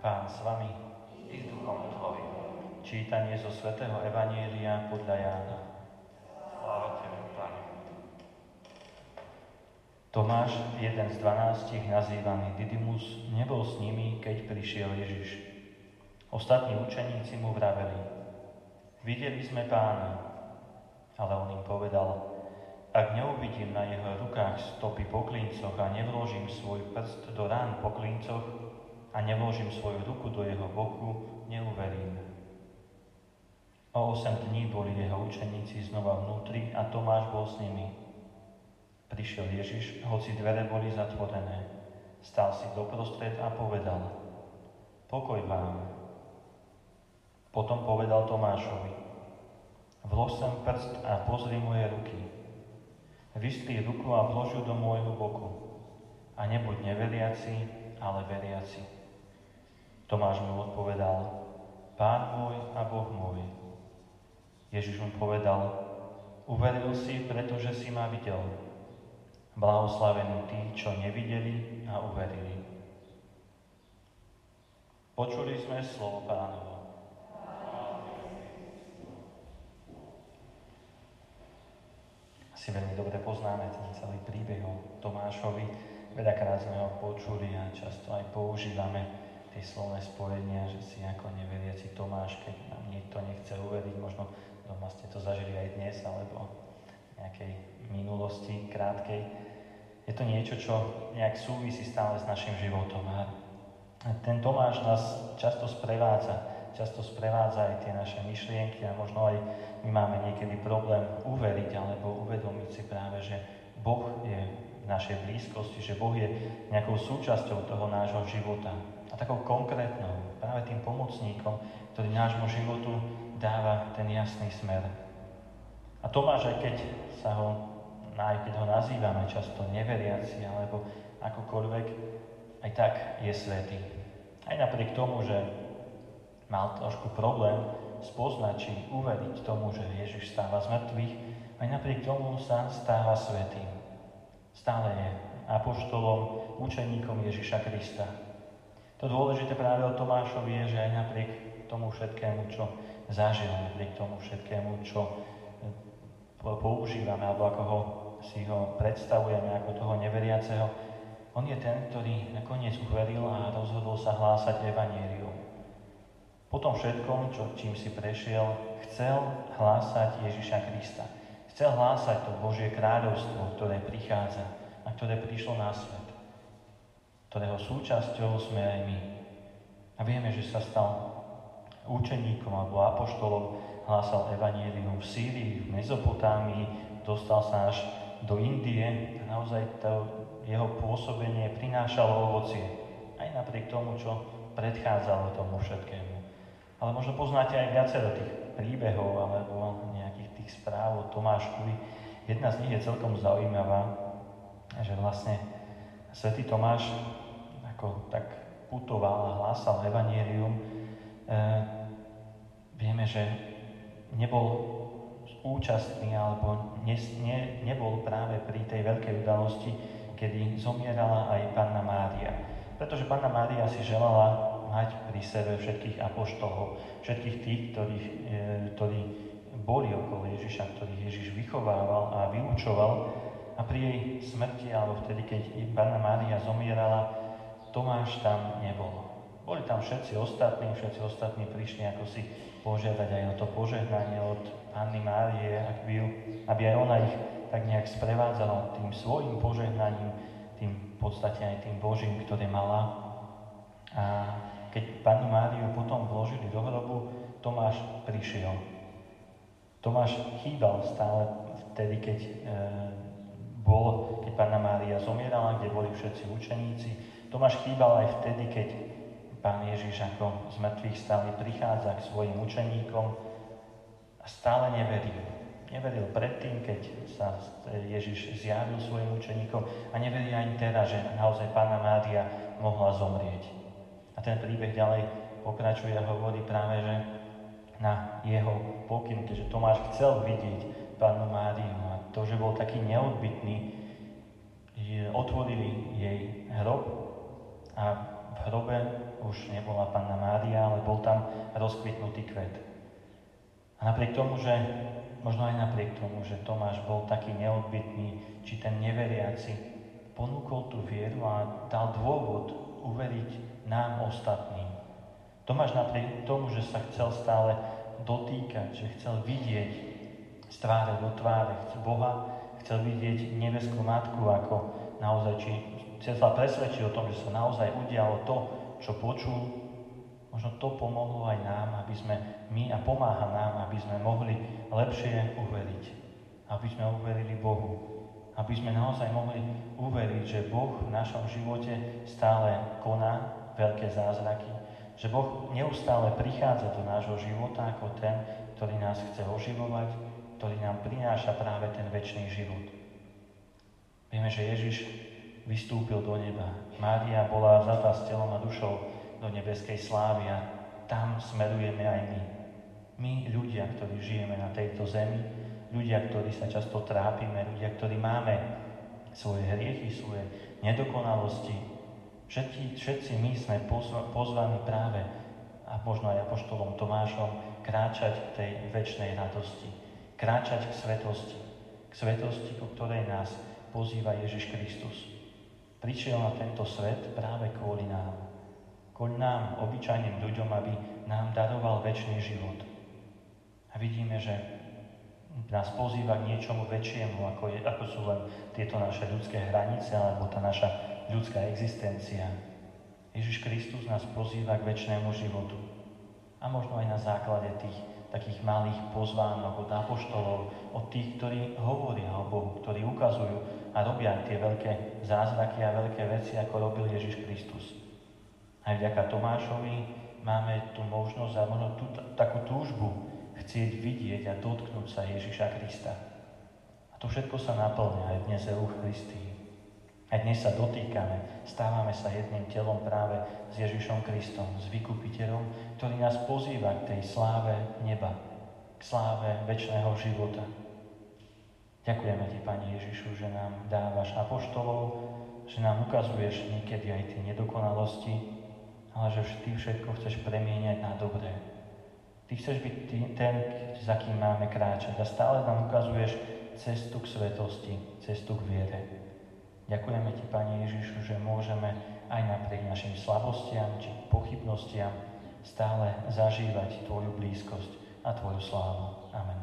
Pán s vami. I s duchom tvojim. Čítanie zo svätého Evanielia podľa Jána. Sláva Tebe, Pane. Tomáš, jeden z dvanástich, nazývaný Didymus, nebol s nimi, keď prišiel Ježiš. Ostatní učeníci mu vraveli, videli sme pána, ale on im povedal, ak neuvidím na jeho rukách stopy po klincoch a nevložím svoj prst do rán po klincoch a nevložím svoju ruku do jeho boku, neuverím. O 8 dní boli jeho učeníci znova vnútri a Tomáš bol s nimi. Prišiel Ježiš, hoci dvere boli zatvorené. Stal si doprostred a povedal, pokoj vám. Potom povedal Tomášovi, vlož sem prst a pozri moje ruky. Vystri ruku a vlož ju do môjho boku. A nebuď neveriaci, ale veriaci. Tomáš mu odpovedal, Pán môj a Boh môj. Ježiš mu povedal, uveril si, pretože si ma videl. Blahoslavení tí, čo nevideli a uverili. Počuli sme slovo pánovo. Asi veľmi dobre poznáme ten celý príbeh o Tomášovi. Veľakrát sme ho počuli a často aj používame tie slovné spojenia, že si ako neveriaci Tomáš, keď nám niekto nechce uveriť, možno doma ste to zažili aj dnes, alebo v nejakej minulosti krátkej. Je to niečo, čo nejak súvisí stále s našim životom. A ten Tomáš nás často sprevádza, často sprevádza aj tie naše myšlienky a možno aj my máme niekedy problém uveriť alebo uvedomiť si práve, že Boh je našej blízkosti, že Boh je nejakou súčasťou toho nášho života. A takou konkrétnou, práve tým pomocníkom, ktorý nášmu životu dáva ten jasný smer. A Tomáš, aj keď sa ho, aj keď ho nazývame často neveriaci alebo akokoľvek, aj tak je svetý. Aj napriek tomu, že mal trošku problém spoznať či uveriť tomu, že Ježiš stáva z mŕtvych, aj napriek tomu sa stáva svetým. Stále je apoštolom, učeníkom Ježiša Krista. To dôležité práve o Tomášovi je, že aj napriek tomu všetkému, čo zažil, napriek tomu všetkému, čo používame, alebo ako ho, si ho predstavujeme ako toho neveriaceho, on je ten, ktorý nakoniec uveril a rozhodol sa hlásať Evangelium. Po tom všetkom, čo, čím si prešiel, chcel hlásať Ježiša Krista. Chcel hlásať to Božie kráľovstvo, ktoré prichádza a ktoré prišlo na svet. Ktorého súčasťou sme aj my. A vieme, že sa stal učeníkom alebo apoštolom, hlásal Evangelium v Sýrii, v Mezopotámii, dostal sa až do Indie a naozaj to jeho pôsobenie prinášalo ovocie. Aj napriek tomu, čo predchádzalo tomu všetkému. Ale možno poznáte aj viacero tých príbehov alebo nejakých tých správ o Tomáškovi. Jedna z nich je celkom zaujímavá, že vlastne svätý Tomáš ako tak putoval a hlásal evanielium. E, vieme, že nebol účastný alebo ne, ne, nebol práve pri tej veľkej udalosti, kedy zomierala aj Panna Mária. Pretože Panna Mária si želala mať pri sebe všetkých apoštolov, všetkých tých, ktorí, e, ktorí boli okolo Ježiša, ktorých Ježiš vychovával a vyučoval. A pri jej smrti, alebo vtedy, keď Panna Mária zomierala, Tomáš tam nebol. Boli tam všetci ostatní, všetci ostatní prišli ako si požiadať aj o to požehnanie od Panny Márie, aby aj ona ich tak nejak sprevádzala tým svojim požehnaním, tým v podstate aj tým Božím, ktoré mala. A keď Pannu Máriu potom vložili do hrobu, Tomáš prišiel. Tomáš chýbal stále vtedy, keď e, bol, keď Panna Mária zomierala, kde boli všetci učeníci. Tomáš chýbal aj vtedy, keď Pán Ježiš ako z mŕtvych stále prichádza k svojim učeníkom a stále neveril. Neveril predtým, keď sa Ježiš zjavil svojim učeníkom a neverí ani teraz, že naozaj Pána Mária mohla zomrieť. A ten príbeh ďalej pokračuje a hovorí práve, že na jeho pokyn, keďže Tomáš chcel vidieť Pánu Máriu a to, že bol taký neodbitný, otvorili jej hrob a v hrobe už nebola Panna Mária, ale bol tam rozkvitnutý kvet. A napriek tomu, že, možno aj napriek tomu, že Tomáš bol taký neodbitný, či ten neveriaci, ponúkol tú vieru a dal dôvod uveriť nám ostatným. Tomáš napriek tomu, že sa chcel stále dotýkať, že chcel vidieť z tváre do tváre Boha, chcel vidieť nebeskú matku, ako naozaj, či sa presvedčiť o tom, že sa naozaj udialo to, čo počul, možno to pomohlo aj nám, aby sme my a pomáha nám, aby sme mohli lepšie uveriť. Aby sme uverili Bohu. Aby sme naozaj mohli uveriť, že Boh v našom živote stále koná veľké zázraky. Že Boh neustále prichádza do nášho života ako ten, ktorý nás chce oživovať, ktorý nám prináša práve ten väčší život. Vieme, že Ježiš vystúpil do neba. Mária bola vzatá s telom a dušou do nebeskej slávy a tam smerujeme aj my. My, ľudia, ktorí žijeme na tejto zemi, ľudia, ktorí sa často trápime, ľudia, ktorí máme svoje hriechy, svoje nedokonalosti, všetci, všetci my sme pozvaní práve a možno aj apoštolom Tomášom kráčať k tej väčšnej radosti, kráčať k svetosti, k svetosti, ku ktorej nás pozýva Ježiš Kristus. Prišiel na tento svet práve kvôli nám. Kvôli nám, obyčajným ľuďom, aby nám daroval väčší život. A vidíme, že nás pozýva k niečomu väčšiemu, ako, je, ako sú len tieto naše ľudské hranice alebo tá naša ľudská existencia. Ježiš Kristus nás pozýva k väčšnému životu. A možno aj na základe tých takých malých pozvánok od apoštolov, od tých, ktorí hovoria o Bohu, ktorí ukazujú a robia tie veľké zázraky a veľké veci, ako robil Ježiš Kristus. Aj vďaka Tomášovi máme tu možnosť a možno tú, takú túžbu chcieť vidieť a dotknúť sa Ježiša Krista. A to všetko sa naplňa aj dnes Eucharistii. Aj dnes sa dotýkame, stávame sa jedným telom práve s Ježišom Kristom, s vykupiteľom, ktorý nás pozýva k tej sláve neba, k sláve väčšného života. Ďakujeme Ti, Pani Ježišu, že nám dávaš apoštolov, že nám ukazuješ niekedy aj tie nedokonalosti, ale že Ty všetko chceš premieňať na dobré. Ty chceš byť ty, ten, za kým máme kráčať a stále nám ukazuješ cestu k svetosti, cestu k viere. Ďakujeme Ti, Pane Ježišu, že môžeme aj napriek našim slabostiam či pochybnostiam stále zažívať Tvoju blízkosť a Tvoju slávu. Amen.